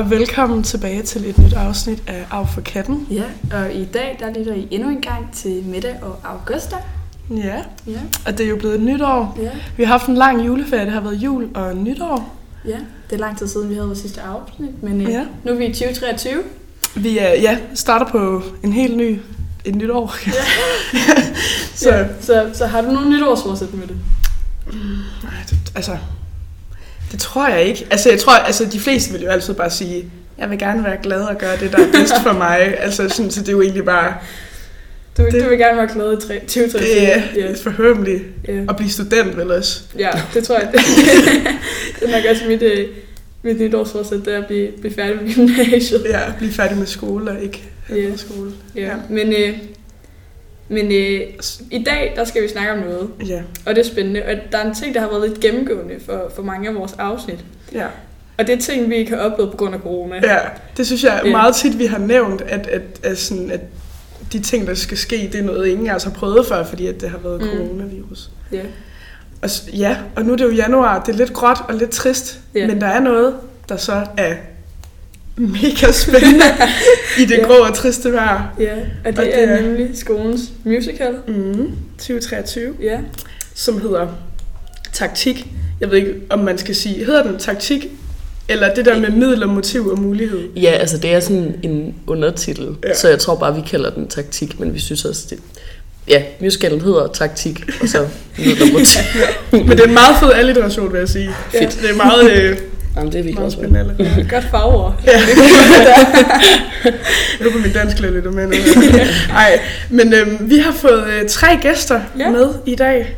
og velkommen tilbage til et nyt afsnit af Af for katten. Ja, og i dag der lytter I endnu en gang til Mette og Augusta. Ja, Ja, og det er jo blevet et nytår. ja, Vi har haft en lang juleferie, det har været jul og nytår. ja. Det er lang tid siden, vi havde vores sidste afsnit, men øh, Ja. nu er vi i 2023. Vi er, ja, starter på en helt ny et nyt år. Ja. så, Så, så, så har du nogle nytårsforsæt med det? nej, det, altså, det tror jeg ikke. Altså, jeg tror, altså, de fleste vil jo altid bare sige, jeg vil gerne være glad og gøre det, der er bedst for mig. Altså, sådan, så det er jo egentlig bare, Du, Det- det, du vil gerne være glad i tre- 2023. ja, Yes. forhåbentlig. Ja. At blive student, vel også. ja, det tror jeg. det er nok også mit, øh, mit nytårsforsæt, det er at blive, blive færdig med gymnasiet. Ja, blive færdig med skole og ikke have Ja. noget skole. Ja. Men, øh, men øh, i dag, der skal vi snakke om noget, Ja, og det er spændende. Og der er en ting, der har været lidt gennemgående for, for mange af vores afsnit. ja. Og det er ting, vi ikke har oplevet på grund af corona. Ja, det synes jeg Ja. meget tit, vi har nævnt, at, at, at, sådan, at de ting, der skal ske, det er noget, ingen af os har prøvet før, fordi at det har været Mm. coronavirus. Ja. Og, ja, og nu er det jo januar, det er lidt gråt og lidt trist, Ja. men der er noget, der så er mega spændende i det Ja. grå og triste vejr. ja. Og Og det, det er er- nemlig skolens musical. Mm, 2023, Ja. som hedder Taktik. Jeg ved ikke, om man skal sige, hedder den Taktik, eller det der med middel og motiv og mulighed? Ja, altså det er sådan en undertitel, Ja. ja. så jeg tror bare, vi kalder den taktik, men vi synes også, det... Ja, musicalen hedder taktik, og så lyder der motiv. Men det er en meget fed alliteration, vil jeg sige. Fedt. Det er meget, øh, Jamen, det er vi meget spændende allerede. Godt fagord. Ja. Jeg håber, min dansk lytter med nu. Ej, men øhm, vi har fået øh, tre gæster Ja. ja. med i dag.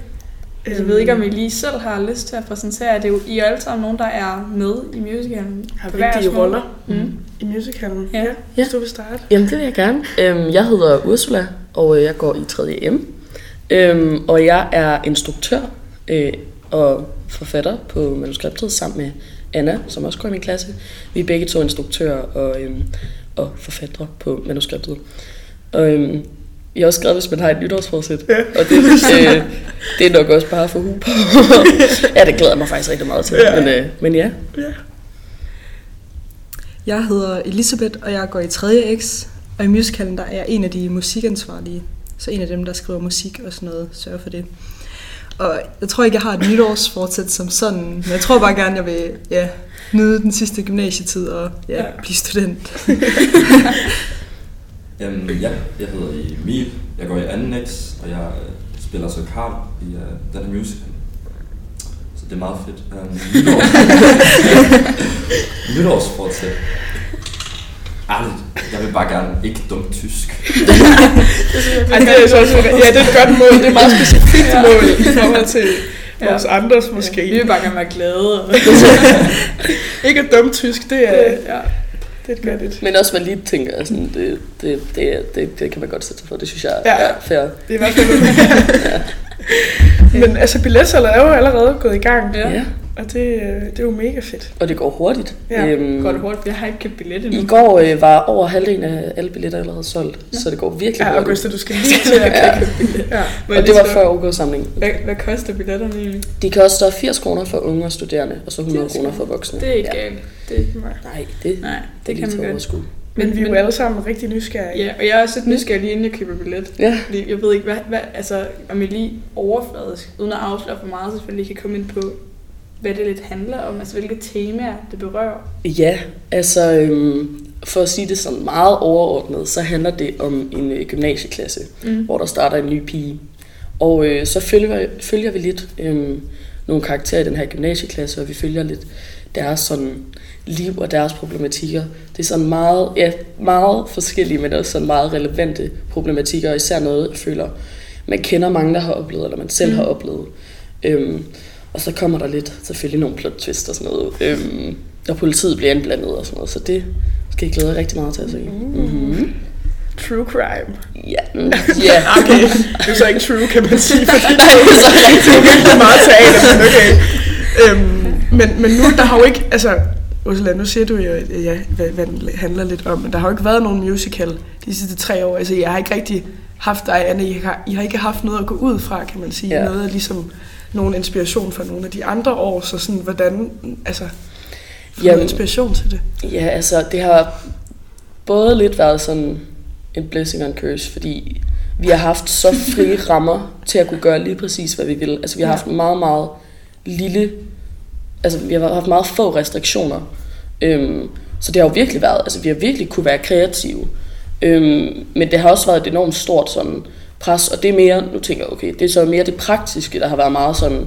Jeg ved ikke, om I lige selv har lyst til at præsentere. Det er jo I er alle sammen nogen, der er med i musicalen. har vigtige roller Mm. i musicalen. Ja. Hvis du vil starte. Jamen, det vil jeg gerne. Øhm, jeg hedder Ursula, og øh, jeg går i 3. M. Øhm, og jeg er instruktør øh, og forfatter på manuskriptet sammen med Anna, som også går i min klasse. Vi er begge to instruktører og, øhm, og forfattere på manuskriptet. Og øhm, jeg har også skrevet, hvis man har et nytårsforsæt. Ja. Og det, øh, det er nok også bare for hu på. ja, det glæder mig faktisk rigtig meget til. Ja. Men, øh, men ja, Ja. Jeg hedder Elisabeth, og jeg går i 3. X, og i musicalen der er jeg en af de musikansvarlige. Så en af dem, der skriver musik og sådan noget, sørger for det. Og jeg tror ikke, jeg har et nytårsfortsæt som sådan, men jeg tror bare gerne, jeg vil ja, nyde den sidste gymnasietid og ja, Ja. blive student. Jamen, ja, jeg hedder Emil. Jeg går i 2. X, og jeg øh, spiller så Karl i uh, den her musical. Så det er meget fedt. Um, nytår. Nytårsfortsæt. Ærligt, jeg vil bare gerne ikke dum tysk. Ej, det er så også, ja, det er et godt mål. Det er et meget specifikt mål i forhold til Ja. vores andres Vi måske. vil bare gerne være glade. Ikke at dumme tysk, det er, ja. det er et godt. Men også hvad lige tænker, jeg, sådan, det, det, det, det, det kan man godt sætte sig for. Det synes jeg Ja. er fair. Det er i hvert fald Men altså, billetsalget er jo allerede gået i gang, Ja. Ja. Og det, øh, det er jo mega fedt. Og det går hurtigt. Ja, øhm, Går det hurtigt? Jeg har ikke købt billet endnu. I går øh, var over halvdelen af alle billetter allerede solgt, så det går virkelig Ja, hurtigt. Augusta, du skal lige til at Ja. ja. Må jeg Og det var før OK-samlingen. Hvad, hvad koster billetterne egentlig? De koster 80 kroner for unge og studerende, og så 100 80 kroner for voksne. Det er ikke ja. galt. Det, Nej, det, nej, det det kan man godt. overskue. Men vi er jo alle sammen rigtig nysgerrige. Ja, og jeg er også lidt nysgerrig lige inden jeg køber billet. Ja. Fordi jeg ved ikke, hvad, hvad, altså, om jeg lige overfladisk, uden at afsløre for meget, selvfølgelig kan komme ind på, hvad det lidt handler om, altså hvilke temaer det berører. Ja, altså øhm, for at sige det sådan meget overordnet, så handler det om en øh, gymnasieklasse, Mm. hvor der starter en ny pige. Og øh, så følger, følger vi lidt øhm, nogle karakterer i den her gymnasieklasse, og vi følger lidt deres sådan, liv og deres problematikker. Det er sådan meget, ja, meget forskellige, men også sådan meget relevante problematikker, og især noget, jeg føler, man kender mange, der har oplevet, eller man selv mm. har oplevet. Øhm, og så kommer der lidt, selvfølgelig nogle plot twist og sådan noget, øhm, og politiet bliver indblandet og sådan noget, så det skal jeg glæde jer rigtig meget til at se. Mm-hmm. True crime. Ja, mm, ja. Okay, det er så ikke true, kan man sige, fordi det er så jo virkelig meget teater, men okay. Øhm, men, men nu, der har jo ikke, altså, Ursula, nu siger du jo, ja, hvad, hvad den handler lidt om, men der har jo ikke været nogen musical de sidste tre år. Altså, jeg har ikke rigtig haft dig, Anne, I har, I har ikke haft noget at gå ud fra, kan man sige. Ja. Noget ligesom nogen inspiration fra nogle af de andre år, så sådan, hvordan, altså, få noget inspiration til det? Ja, altså det har både lidt været sådan en blessing and curse, fordi vi har haft så frie rammer til at kunne gøre lige præcis, hvad vi vil. Altså vi har haft meget, meget lille, altså vi har haft meget få restriktioner. Øhm, så det har jo virkelig været, altså vi har virkelig kunne være kreative. Øhm, men det har også været et enormt stort sådan pres, og det er mere, nu tænker jeg, okay, det er så mere det praktiske, der har været meget sådan,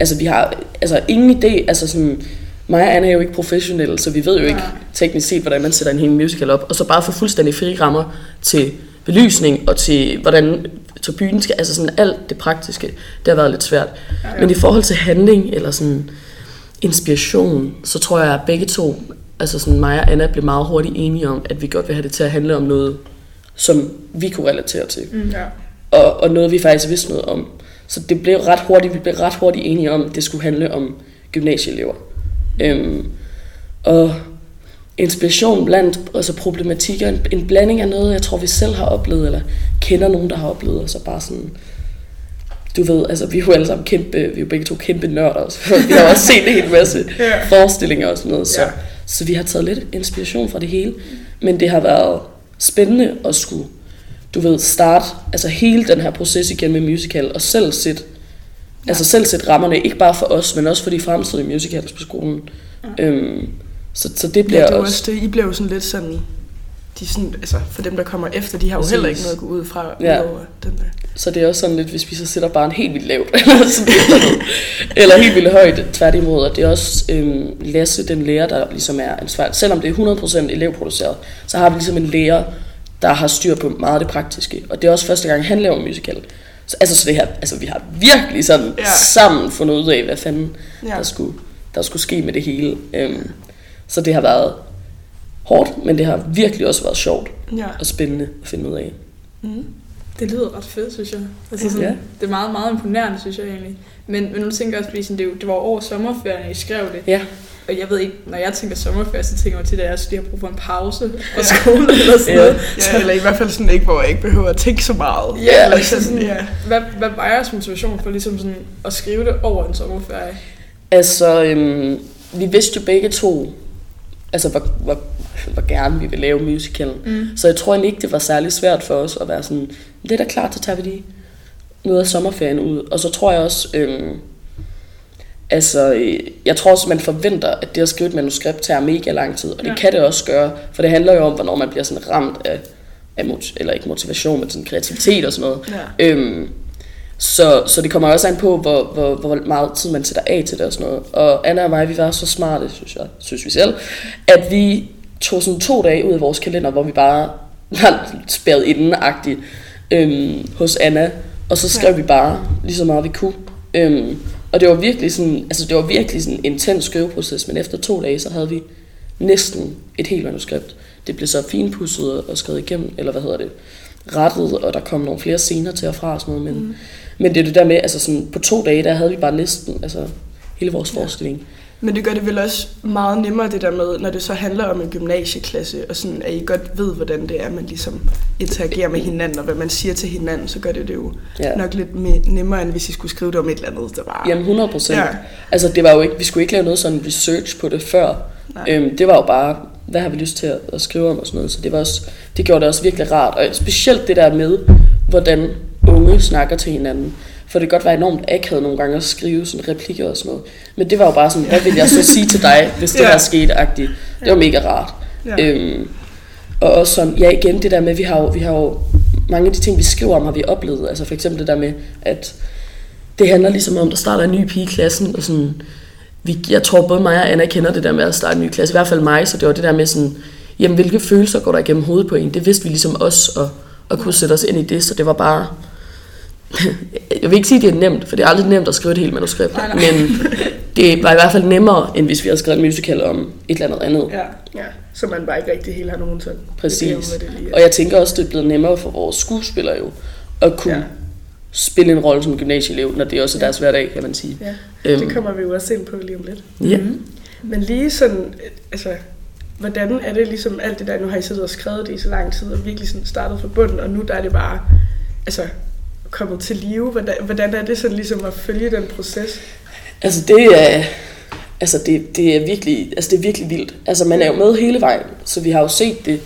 altså vi har altså ingen idé, altså sådan, mig og Anna er jo ikke professionelle, så vi ved jo ikke teknisk set, hvordan man sætter en hel musical op, og så bare få fuldstændig fri rammer til belysning og til hvordan tribunen skal, altså sådan alt det praktiske, det har været lidt svært. Men i forhold til handling eller sådan inspiration, så tror jeg, at begge to, altså sådan mig og Anna, blev meget hurtigt enige om, at vi godt vil have det til at handle om noget, som vi kunne relatere til. Mm. Ja. Og, og noget, vi faktisk vidste noget om. Så det blev ret hurtigt, vi blev ret hurtigt enige om, at det skulle handle om gymnasieelever. Øhm, og inspiration blandt altså problematikker, en, en blanding af noget, jeg tror, vi selv har oplevet, eller kender nogen, der har oplevet, og så bare sådan, du ved, altså vi er jo alle sammen kæmpe, vi er jo begge to kæmpe nørder, så vi har også set en hel masse Ja. forestillinger og sådan noget, så, Ja. så vi har taget lidt inspiration fra det hele, men det har været spændende at skulle, du ved, starte altså hele den her proces igen med musical, og selv sætte, altså selv sætte rammerne, ikke bare for os, men også for de fremtidige musicals på skolen. Øhm, så, så det bliver Ja, det også... også det. I blev jo sådan lidt sådan... De sådan, altså, for dem, der kommer efter, de har jo Præcis. heller ikke noget at gå ud fra, Ja. udover den der. Så det er også sådan lidt, hvis vi så sætter bare en helt vildt lavt, eller, sådan eller, helt vildt højt, tværtimod. Og det er også øhm, Lasse, den lærer, der ligesom er ansvarlig. Selvom det er 100% elevproduceret, så har vi ligesom en lærer, der har styr på meget af det praktiske. Og det er også første gang, han laver musical. Så, altså, så det her, altså, vi har virkelig sådan ja. Sammen fundet ud af, hvad fanden. Ja. der, skulle, der skulle ske med det hele. Øhm, så det har været hårdt, men det har virkelig også været sjovt Ja. og spændende at finde ud af. Det lyder ret fedt, synes jeg. Altså sådan, Ja. Det er meget, meget imponerende, synes jeg egentlig. Men, men nu tænker jeg også, fordi sådan, det, er jo- det var over sommerferien, I skrev det. Ja. Og jeg ved ikke, når jeg tænker sommerferie, så tænker jeg til, at jeg lige har brug for en pause fra skole eller sådan Ja. noget. Ja, eller i hvert fald sådan ikke, hvor jeg ikke behøver at tænke så meget. Ja, eller altså sådan, ja. hvad, hvad var jeres motivation for ligesom sådan at skrive det over en sommerferie? Altså, øhm, vi vidste jo begge to, altså hvor, hvor, hvor gerne vi ville lave musicalen. Mm. Så jeg tror egentlig ikke, det var særlig svært for os at være sådan, det er da klart, så tager vi lige noget af sommerferien ud. Og så tror jeg også, øhm, altså, øh, jeg tror også, man forventer, at det at skrive et manuskript tager mega lang tid, og det Ja. kan det også gøre, for det handler jo om, hvornår man bliver sådan ramt af, af mot- eller ikke motivation, men sådan kreativitet og sådan noget. Ja. Øhm, så, så det kommer også an på, hvor, hvor, hvor meget tid man sætter af til det og sådan noget. Og Anna og mig, vi var så smarte, synes, jeg, synes vi selv, at vi tog sådan to dage ud af vores kalender, hvor vi bare var spærret indenagtigt øhm, hos Anna. Og så skrev ja. vi bare lige så meget vi kunne. Øhm, og det var virkelig sådan, altså det var virkelig sådan en intens skriveproces, men efter to dage, så havde vi næsten et helt manuskript. Det blev så finpudset og- og skrevet igennem, eller hvad hedder det, rettet, og der kom nogle flere scener til og fra og sådan noget, men, mm. men det er det der med, altså sådan, på to dage, der havde vi bare næsten, altså hele vores forestilling. Men det gør det vel også meget nemmere det der med, når det så handler om en gymnasieklasse, og sådan, at I godt ved, hvordan det er, man ligesom interagerer med hinanden, og hvad man siger til hinanden, så gør det det jo Ja. ja. nok lidt mere, nemmere, end hvis I skulle skrive det om et eller andet, der var... Jamen 100 procent. Ja. Altså det var jo ikke, vi skulle ikke lave noget sådan research på det før. Nej. Øhm, det var jo bare, hvad har vi lyst til at, at skrive om og sådan noget. Så det, var også, det gjorde det også virkelig rart. Og specielt det der med, hvordan unge snakker til hinanden. For det kan godt være enormt akavet nogle gange at skrive sådan replikker og sådan noget. Men det var jo bare sådan, hvad vil jeg så sige til dig, hvis det Ja. der skete agtigt. Det var mega rart. Ja. Øhm, og også sådan, ja igen det der med, vi har jo, vi har jo mange af de ting, vi skriver om, har vi oplevet. Altså for eksempel det der med, at det handler ligesom om, der starter en ny pige i klassen, og sådan, vi, jeg tror både mig og Anna kender det der med at starte en ny klasse, i hvert fald mig, så det var det der med sådan, jamen hvilke følelser går der igennem hovedet på en, det vidste vi ligesom os, og, og kunne sætte os ind i det, så det var bare, jeg vil ikke sige, at det er nemt, for det er aldrig nemt at skrive et helt manuskript, Nej, nej. men det var i hvert fald nemmere, end hvis vi havde skrevet en musical om et eller andet andet. Ja. ja. Så man bare ikke rigtig helt har nogen sådan... Præcis. hvad det lige er. Og jeg tænker også, det er blevet nemmere for vores skuespillere jo, at kunne ja. Spille en rolle som gymnasieelev, når det også er deres hverdag, kan man sige. Ja, Øhm, det kommer vi jo også ind på lige om lidt. Ja. Men lige sådan, øh, altså, hvordan er det ligesom alt det der, nu har I siddet og skrevet det i så lang tid, og virkelig sådan startet fra bunden, og nu der er det bare, altså, kommet til live. Hvordan, hvordan er det sådan ligesom at følge den proces? Altså det er, altså det, det, er virkelig, altså det er virkelig vildt. Altså man er jo med hele vejen, så vi har jo set det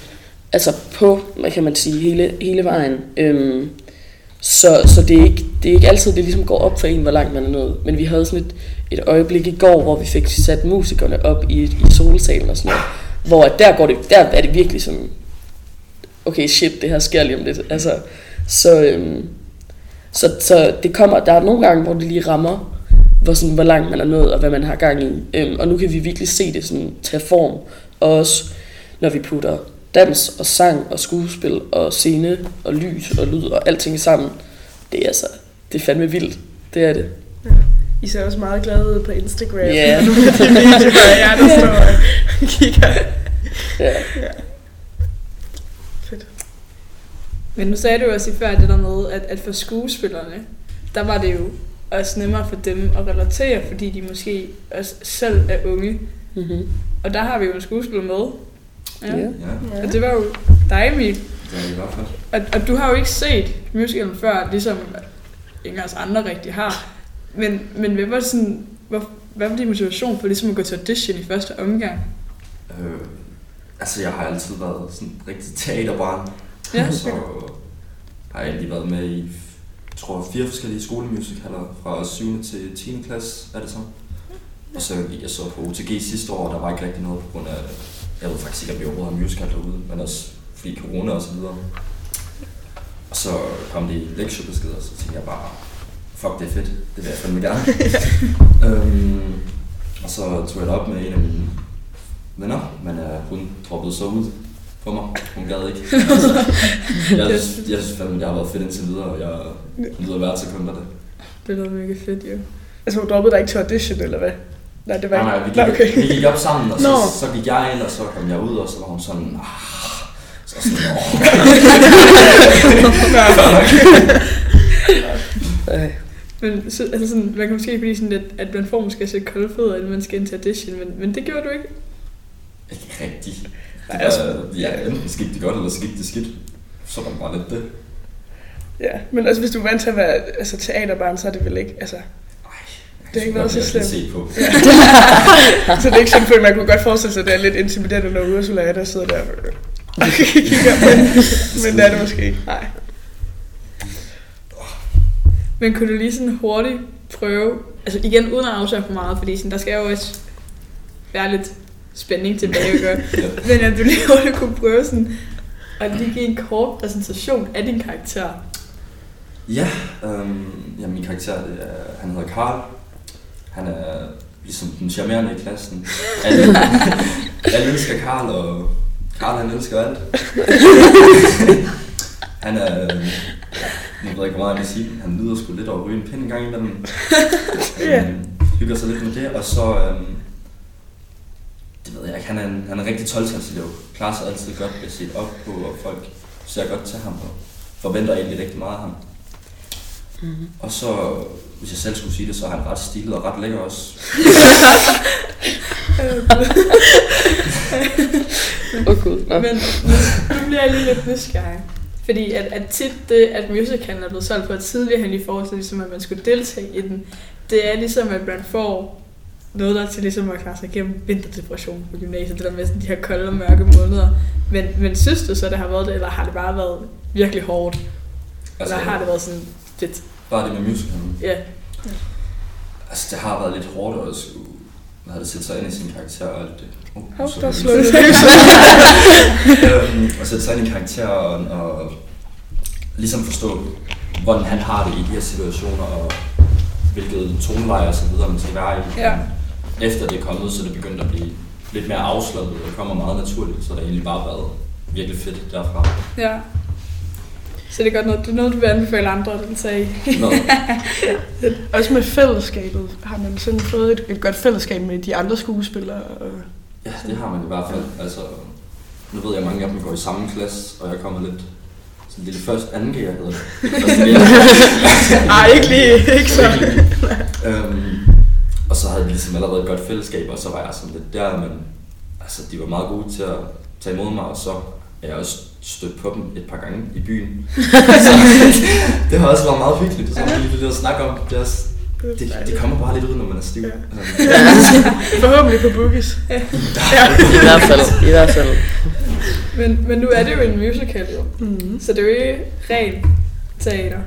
altså på, hvad kan man sige, hele, hele vejen. Øhm, så, så det, er ikke, det er ikke altid, det ligesom går op for en, hvor langt man er nået. Men vi havde sådan et, et øjeblik i går, hvor vi fik sat musikerne op i, i solsalen og sådan noget. Hvor at der, går det, der er det virkelig sådan, okay shit, det her sker lige om lidt. Altså, så, øhm, så, så det kommer, der er nogle gange, hvor det lige rammer, hvor, sådan, hvor langt man er nået, og hvad man har gang i. Øhm, og nu kan vi virkelig se det sådan, tage form. Og også når vi putter dans og sang og skuespil og scene og lys og lyd og alting sammen. Det er altså, det er fandme vildt. Det er det. I ser også meget glade ud på Instagram. Ja. Nu med de videoer, jeg der står og kigger. Ja. Fedt. Men nu sagde du også i før det der med, at, at for skuespillerne, der var det jo også nemmere for dem at relatere, fordi de måske også selv er unge. Mm-hmm. Og der har vi jo en skuespiller med. Ja. Ja. Ja, Og det var jo dig, Emil. det i hvert fald. Og, og du har jo ikke set musicalen før, ligesom ingen af os andre rigtig har. Men, men hvad var sådan, hvor, hvad var din motivation for ligesom at gå til audition i første omgang? Øh, altså, jeg har altid været sådan en rigtig teaterbarn. Ja, Og så har jeg egentlig været med i, jeg tror, fire forskellige skolemusicaler fra 7. til 10. klasse, er det så. Og så gik jeg så på OTG sidste år, og der var ikke rigtig noget på grund af, jeg ved faktisk ikke, om vi overhovedet har musical derude, men også fordi corona og så videre. Og så kom det i lektiebeskeder, og så tænkte jeg bare, fuck det er fedt, det vil jeg fandme gerne. øhm, og så tog jeg det op med en af mine venner, men uh, hun droppede så ud for mig. Hun gad ikke. jeg, synes, jeg synes fandme, det har været fedt indtil videre, og jeg nyder hvert sekund af det. Det lyder mega fedt, jo. Altså, hun droppede dig ikke til audition, eller hvad? Nej, det var Nej, ikke... nej, vi gik, Nå, vi gik op sammen, og så, Nå. så gik jeg ind, og så kom jeg ud, og så var hun sådan, ah, så sådan, åh. Men så, altså sådan, man kan måske blive sådan lidt, at man får måske så kolde fødder, inden man skal ind til audition, men, men det gjorde du ikke. Ikke rigtigt. Det Nej, altså- ja, enten så gik det godt, eller så gik det skidt. Så var det bare lidt det. Ja, men altså, hvis du er vant til at være altså, teaterbarn, så er det vel ikke... Altså, Det har ikke været så slemt. Se på. så det er ikke sådan, for man kunne godt forestille sig, at det er lidt intimiderende, når Ursula er der sidder der og kigger. Men, men det er det måske ikke. Nej. Men kunne du lige sådan hurtigt prøve, altså igen uden at afsløre for meget, fordi sådan, der skal jo også være lidt spænding tilbage at gøre. Men at du lige hurtigt kunne prøve sådan, at lige give en kort præsentation af din karakter. Ja, øhm, ja, min karakter, det er, han hedder Karl. Han er ligesom den charmerende i klassen. Alle, alle elsker Karl, og Karl han elsker alt. han er, nu ved jeg ikke, hvor meget jeg sige, han lyder sgu lidt over ryge en pind en gang imellem. Ja. Øhm, hygger sig lidt med det, og så, øhm, det ved jeg ikke, han er en, han er en rigtig 12 elev. Klarer sig altid godt, bliver set op på, og folk ser godt til ham, og forventer egentlig rigtig meget af ham. Mm-hmm. Og så, hvis jeg selv skulle sige det, så er han ret stilet og ret lækker også. Åh oh, gud. Nå. Men nu bliver jeg lige lidt nysgerrig. Fordi at, at tit det, at musicalen er blevet solgt på tidligere hen i forhold til, ligesom, at man skulle deltage i den, det er ligesom, at man får noget der til ligesom at klare sig igennem vinterdepression på gymnasiet, det der med sådan de her kolde og mørke måneder. Men, men synes du så, det har været det, eller har det bare været virkelig hårdt? Altså, eller har det været sådan lidt, Bare det med musicalen. ja, Altså, det har været lidt hårdt at skulle, hvad havde det, sætte sig ind i sin karakter og alt det. Oh, Hov, så- der slår det øhm, og sætte sig ind i karakter og, og ligesom forstå, hvordan han har det i de her situationer, og hvilket toneleje og så videre, man skal være i. Ja. Efter det er kommet, så det begyndt at blive lidt mere afslappet, og det kommer meget naturligt, så det har egentlig bare været virkelig fedt derfra. ja. Så det er godt noget, det er noget, du vil anbefale andre at deltage i. Nå, Også med fællesskabet. Har man sådan fået et, et godt fællesskab med de andre skuespillere? Og... ja, det har man i hvert fald. Altså, nu ved jeg, at mange af dem går i samme klasse, og jeg kommer lidt sådan lille først anden G, jeg hedder det. Nej, ikke lige. Ikke så. øhm, og så havde de ligesom allerede et godt fællesskab, og så var jeg sådan lidt der, men altså, de var meget gode til at tage imod mig, og så jeg også stødt på dem et par gange i byen. så det har også været meget hyggeligt, så lige det at snakke om Det er Det, det dejligt. kommer bare lidt ud, når man er stiv. Ja. Altså, Forhåbentlig på boogies. I hvert fald, i hvert fald. Men, men nu er det jo en musical jo, Mm. så det er jo ikke ren teater.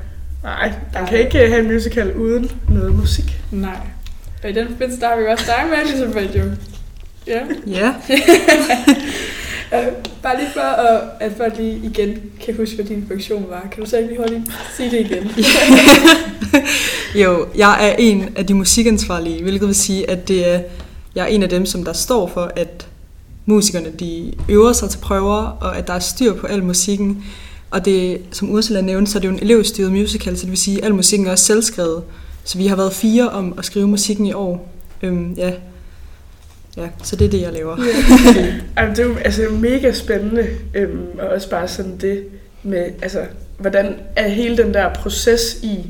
Nej, man kan ikke have en musical uden noget musik. Nej. Og i den forbindelse, der har vi jo også dig med, Elisabeth, jo. Ja. Ja, Øh, bare lige for, at, at folk lige igen kan huske, hvad din funktion var. Kan du så ikke lige hurtigt sige det igen? jo, jeg er en af de musikansvarlige, hvilket vil sige, at det er, jeg er en af dem, som der står for, at musikerne de øver sig til prøver, og at der er styr på al musikken. Og det, som Ursula nævnte, så er det jo en elevstyret musical, så det vil sige, at al musikken er også selvskrevet. Så vi har været fire om at skrive musikken i år. Øhm, ja ja, så det er det, jeg laver. Altså, det er jo altså, mega spændende, øhm, og også bare sådan det med, altså, hvordan er hele den der proces i,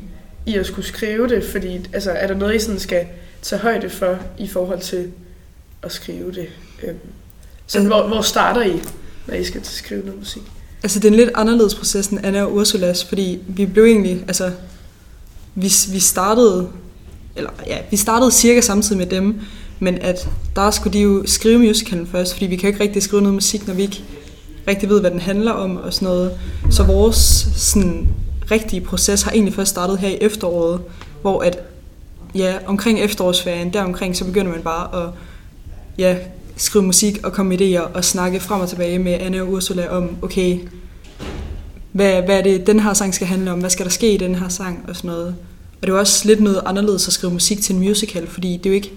i at skulle skrive det, fordi altså, er der noget, I sådan skal tage højde for i forhold til at skrive det? Øhm, så Øh. hvor, hvor starter I, når I skal til at skrive noget musik? Altså, det er en lidt anderledes proces end Anna og Ursulas, fordi vi blev egentlig, altså, vi, vi startede, eller ja, vi startede cirka samtidig med dem, men at der skulle de jo skrive musicalen først, fordi vi kan jo ikke rigtig skrive noget musik, når vi ikke rigtig ved, hvad den handler om og sådan noget. Så vores sådan, rigtige proces har egentlig først startet her i efteråret, hvor at, ja, omkring efterårsferien, der omkring, så begynder man bare at ja, skrive musik og komme med idéer og snakke frem og tilbage med Anne og Ursula om, okay, hvad, hvad er det, den her sang skal handle om, hvad skal der ske i den her sang og sådan noget. Og det er også lidt noget anderledes at skrive musik til en musical, fordi det er jo ikke,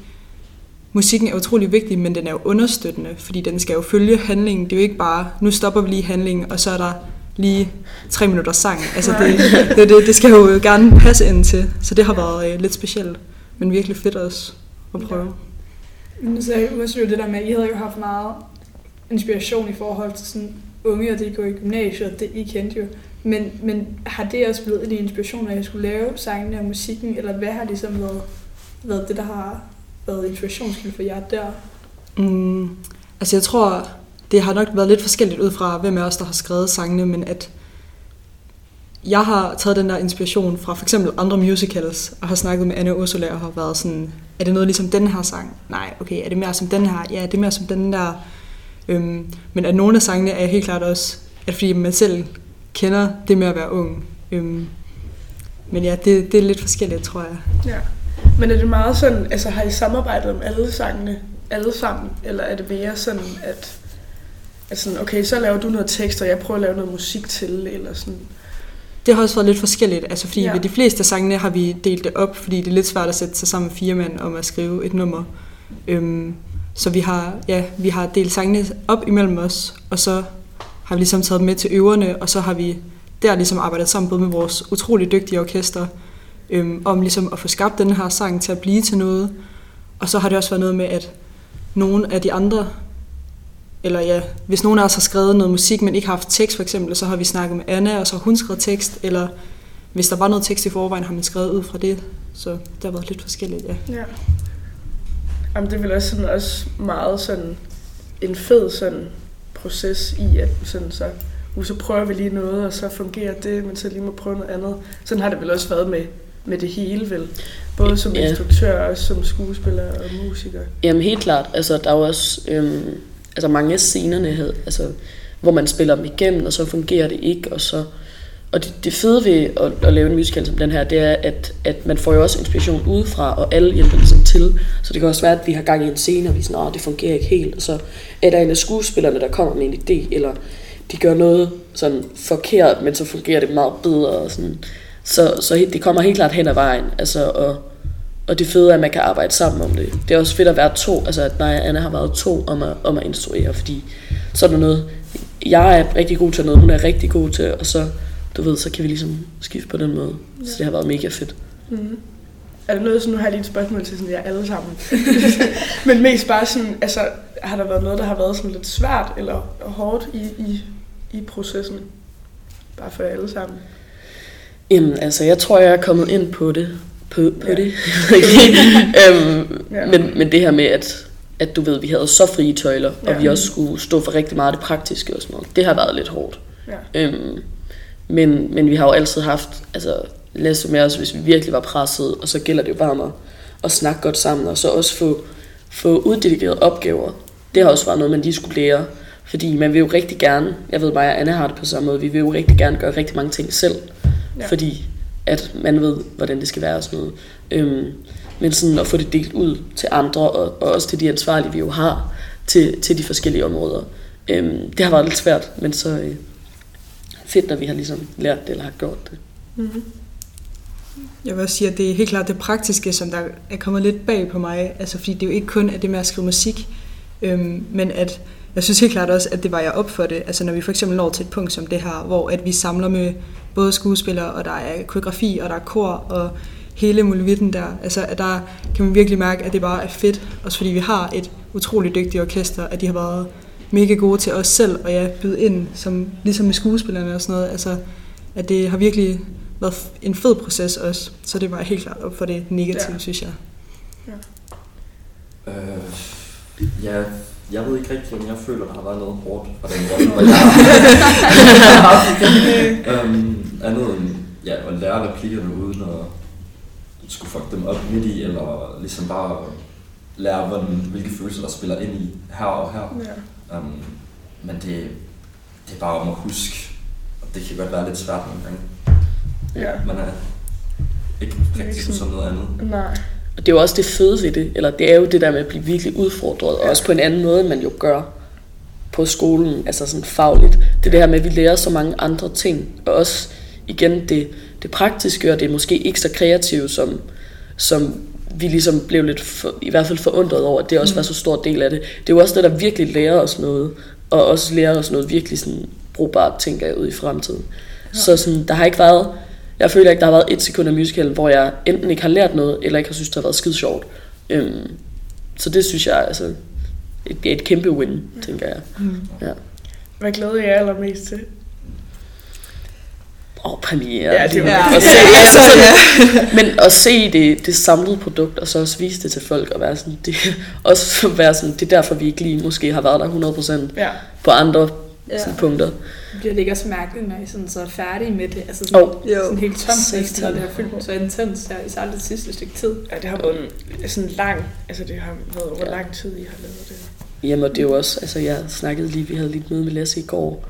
musikken er utrolig vigtig, men den er jo understøttende, fordi den skal jo følge handlingen. Det er jo ikke bare, nu stopper vi lige handlingen, og så er der lige tre minutter sang. Altså det, det, det, det skal jo gerne passe ind til, så det har været øh, lidt specielt, men virkelig fedt også at prøve. Men så jeg jo det der med, at I havde jo haft meget inspiration i forhold til sådan unge, og det går i gymnasiet, det I kendte jo. Men, men har det også blevet en inspiration, når jeg skulle lave sangene og musikken, eller hvad har ligesom været, været det, der har været inspirationskilde for jer der? Mm, altså jeg tror, det har nok været lidt forskelligt ud fra, hvem af os, der har skrevet sangene, men at jeg har taget den der inspiration fra for eksempel andre musicals, og har snakket med Anna Ursula og har været sådan, er det noget ligesom den her sang? Nej, okay, er det mere som den her? Ja, det er mere som den der. Øhm, men at nogle af sangene er helt klart også, at fordi man selv kender det med at være ung. Øhm, men ja, det, det er lidt forskelligt, tror jeg. Ja. Men er det meget sådan, altså har I samarbejdet om alle sangene, alle sammen, eller er det mere sådan, at, at sådan, okay, så laver du noget tekst, og jeg prøver at lave noget musik til, eller sådan? Det har også været lidt forskelligt, altså fordi Ja. ved de fleste af sangene har vi delt det op, fordi det er lidt svært at sætte sig sammen fire mand om at skrive et nummer. Øhm, så vi har, ja, vi har delt sangene op imellem os, og så har vi ligesom taget dem med til øverne, og så har vi der ligesom arbejdet sammen både med vores utrolig dygtige orkester, øhm, om ligesom at få skabt den her sang til at blive til noget. Og så har det også været noget med, at nogle af de andre eller ja, hvis nogen af os har skrevet noget musik, men ikke har haft tekst for eksempel, så har vi snakket med Anna, og så har hun skrevet tekst, eller hvis der var noget tekst i forvejen, har man skrevet ud fra det. Så det har været lidt forskelligt, ja. Ja. Jamen, det er vel også, sådan, også meget sådan en fed sådan proces i, at sådan så, uh, så prøver vi lige noget, og så fungerer det, men så lige må prøve noget andet. Sådan har det vel også været med, med det hele, vel? Både som Ja. instruktør og som skuespiller og musiker. Jamen helt klart. Altså, der er jo også øhm, altså, mange af scenerne, havde, altså, hvor man spiller dem igennem, og så fungerer det ikke. Og, så, og det, det fede ved at, at lave en musical som den her, det er, at, at man får jo også inspiration udefra, og alle hjælper ligesom til. Så det kan også være, at vi har gang i en scene, og vi er sådan, "Åh, det fungerer ikke helt. Og så er der en af skuespillerne, der kommer med en idé, eller de gør noget sådan forkert, men så fungerer det meget bedre. Og sådan. Så, så det kommer helt klart hen ad vejen. Altså, og, og det fede er, at man kan arbejde sammen om det. Det er også fedt at være to, altså at mig og Anna har været to om at, om at instruere, fordi så er der noget, jeg er rigtig god til noget, hun er rigtig god til, og så, du ved, så kan vi ligesom skifte på den måde. Så det har været mega fedt. Mm. Er der noget, så nu har jeg lige et spørgsmål til sådan jer alle sammen. Men mest bare sådan, altså, har der været noget, der har været sådan lidt svært eller hårdt i, i, i processen? Bare for jer alle sammen. Jamen, altså, jeg tror, jeg er kommet ind på det. På, på Ja. det. øhm, Ja. men, men det her med, at, at du ved, vi havde så frie tøjler, og Ja. vi også skulle stå for rigtig meget af det praktiske og sådan noget. Det har været lidt hårdt. Ja. Øhm, men, men vi har jo altid haft altså, læse med os, hvis vi virkelig var presset, og så gælder det jo bare om at, at snakke godt sammen, og så også få, få uddelegeret opgaver. Det har også været noget, man lige skulle lære, fordi man vil jo rigtig gerne, jeg ved mig og Anna har det på samme måde, vi vil jo rigtig gerne gøre rigtig mange ting selv, Ja. fordi at man ved, hvordan det skal være og sådan noget. Øhm, men sådan at få det delt ud til andre, og, og også til de ansvarlige, vi jo har, til, til de forskellige områder. Øhm, det har været lidt svært, men så øh, fedt, når vi har ligesom lært det, eller har gjort det. Mm-hmm. Jeg vil også sige, at det er helt klart det praktiske, som der er kommet lidt bag på mig. Altså, fordi det er jo ikke kun er det med at skrive musik, øhm, men at jeg synes helt klart også, at det var jeg op for det. Altså når vi for eksempel når til et punkt som det her, hvor at vi samler med både skuespillere, og der er koreografi, og der er kor, og hele muligheden der. Altså at der kan man virkelig mærke, at det bare er fedt. Også fordi vi har et utroligt dygtigt orkester, at de har været mega gode til os selv, og ja, byde ind, som, ligesom med skuespillerne og sådan noget. Altså, at det har virkelig været en fed proces også. Så det var helt klart op for det negative, Ja. ja. synes jeg. Øh, ja, jeg ved ikke rigtig, om jeg føler, der har været noget hårdt fra den rolle, hvor jeg øhm, andet end ja, at lære replikkerne uden at skulle fuck dem op midt i, eller ligesom bare lære, hvordan, hvilke følelser der spiller ind i her og her. Ja. Um, men det, det er bare om at huske, og det kan godt være lidt svært nogle gange. Ja. Man er ikke rigtig sådan- som noget andet. Nej. Og det er jo også det fede ved det, eller det er jo det der med at blive virkelig udfordret, og også på en anden måde, end man jo gør på skolen, altså sådan fagligt. Det er det her med, at vi lærer så mange andre ting, og også igen det, det praktiske, og det er måske ikke så kreative, som, som vi ligesom blev lidt, for, i hvert fald forundret over, at det også var så stor del af det. Det er jo også det, der virkelig lærer os noget, og også lærer os noget virkelig sådan brugbart, tænker jeg, ud i fremtiden. Så sådan, der har ikke været, jeg føler ikke, der har været et sekund af musicalen, hvor jeg enten ikke har lært noget, eller ikke har synes, det har været skide sjovt. Øhm, så det synes jeg altså, et, et kæmpe win, tænker jeg. Ja. Hvad glæder jeg allermest til? Og premiere. Ja, det er jo- Ja. Og se, altså sådan, men at se det, det samlede produkt, og så også vise det til folk, og være sådan, det, også være sådan, det er derfor, vi ikke lige måske har været der 100% Ja. på andre Ja. sådan, punkter. Bliver det ikke også mærkeligt, når I sådan, så er færdige med det? Altså sådan, Jo. sådan helt tomt, så det har fyldt så intens her, især det sidste stykke tid. ja, det har været en, sådan lang, altså det har været over Ja. lang tid, I har lavet det. Jamen, og det er jo også, altså jeg snakkede lige, vi havde lige et møde med Lasse i går,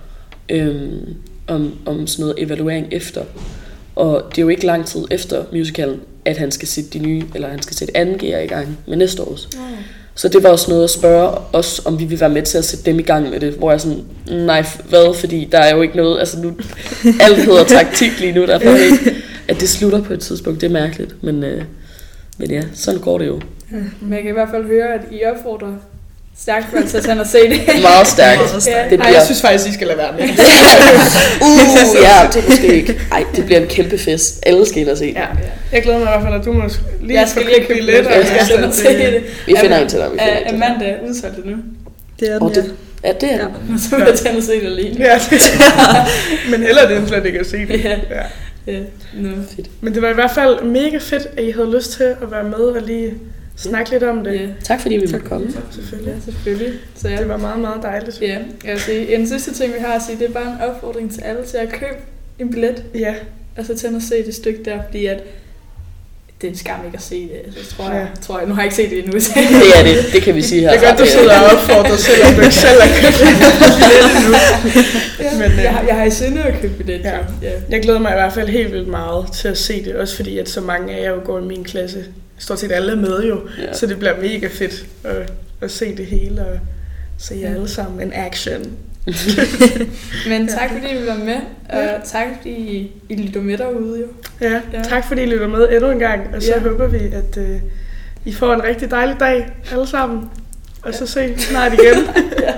øhm, om, om sådan noget evaluering efter. Og det er jo ikke lang tid efter musicalen, at han skal sætte de nye, eller han skal sætte anden gear i gang med næste års. Så det var også noget at spørge os, om vi ville være med til at sætte dem i gang med det, hvor jeg sådan, nej, hvad, fordi der er jo ikke noget, altså nu, alt hedder taktik lige nu, derfor ikke, at det slutter på et tidspunkt, det er mærkeligt, men, øh, men ja, sådan går det jo. Men jeg kan i hvert fald høre, at I opfordrer stærkt folk til at tage hen og se det. Meget stærkt. Meget stærkt. Det Ej, bliver, jeg synes faktisk, I skal lade være med. uh, ja, det er måske ikke. Ej, det bliver en kæmpe fest. Alle skal ind og se det. Ja. Jeg glæder mig i hvert fald, at du må lige Jeg skal få købe billetter. jeg skal hen og se til- det. Vi finder en til dig. Vi finder en Er. Amanda udsolgt det nu? Det er den, det, ja, det er det. Så vil jeg tage og se det alene. Ja, men heller det, end slet ikke at se det. Ja. Ja. Ja, nu. Men det var i hvert fald mega fedt, at I havde lyst til at være med og lige snakke lidt om det. Ja, Tak fordi vi måtte komme. Selvfølgelig. ja, selvfølgelig. Så ja, Det var meget, meget dejligt. Ja, sige, en sidste ting, vi har at sige, det er bare en opfordring til alle til at købe en billet, Ja, og så tage og se det stykke der, fordi at det er en skam ikke at se det. Altså, jeg tror, jeg, Ja. tror jeg, nu har jeg ikke set det endnu. Det er det. Det kan vi sige her. det er godt, du sidder og opfordrer selv, at du ikke selv har købt billet endnu. ja, Men, øh, jeg, har, jeg har i sinde at købe billet. Ja. Ja. Ja. Jeg glæder mig i hvert fald helt vildt meget til at se det, også fordi at så mange af jer jo går i min klasse. Stort set alle er med jo, Ja. så det bliver mega fedt at, at se det hele og se jer alle sammen en action. Men tak fordi I var med, og tak fordi I, I lytter med derude jo. Ja, Ja. tak fordi I lytter med endnu en gang, og så Ja. håber vi, at uh, I får en rigtig dejlig dag alle sammen. Og så se snart igen. Ja.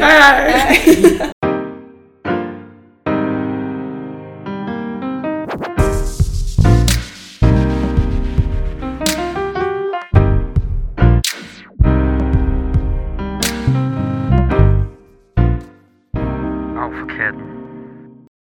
Hej hej. Hej.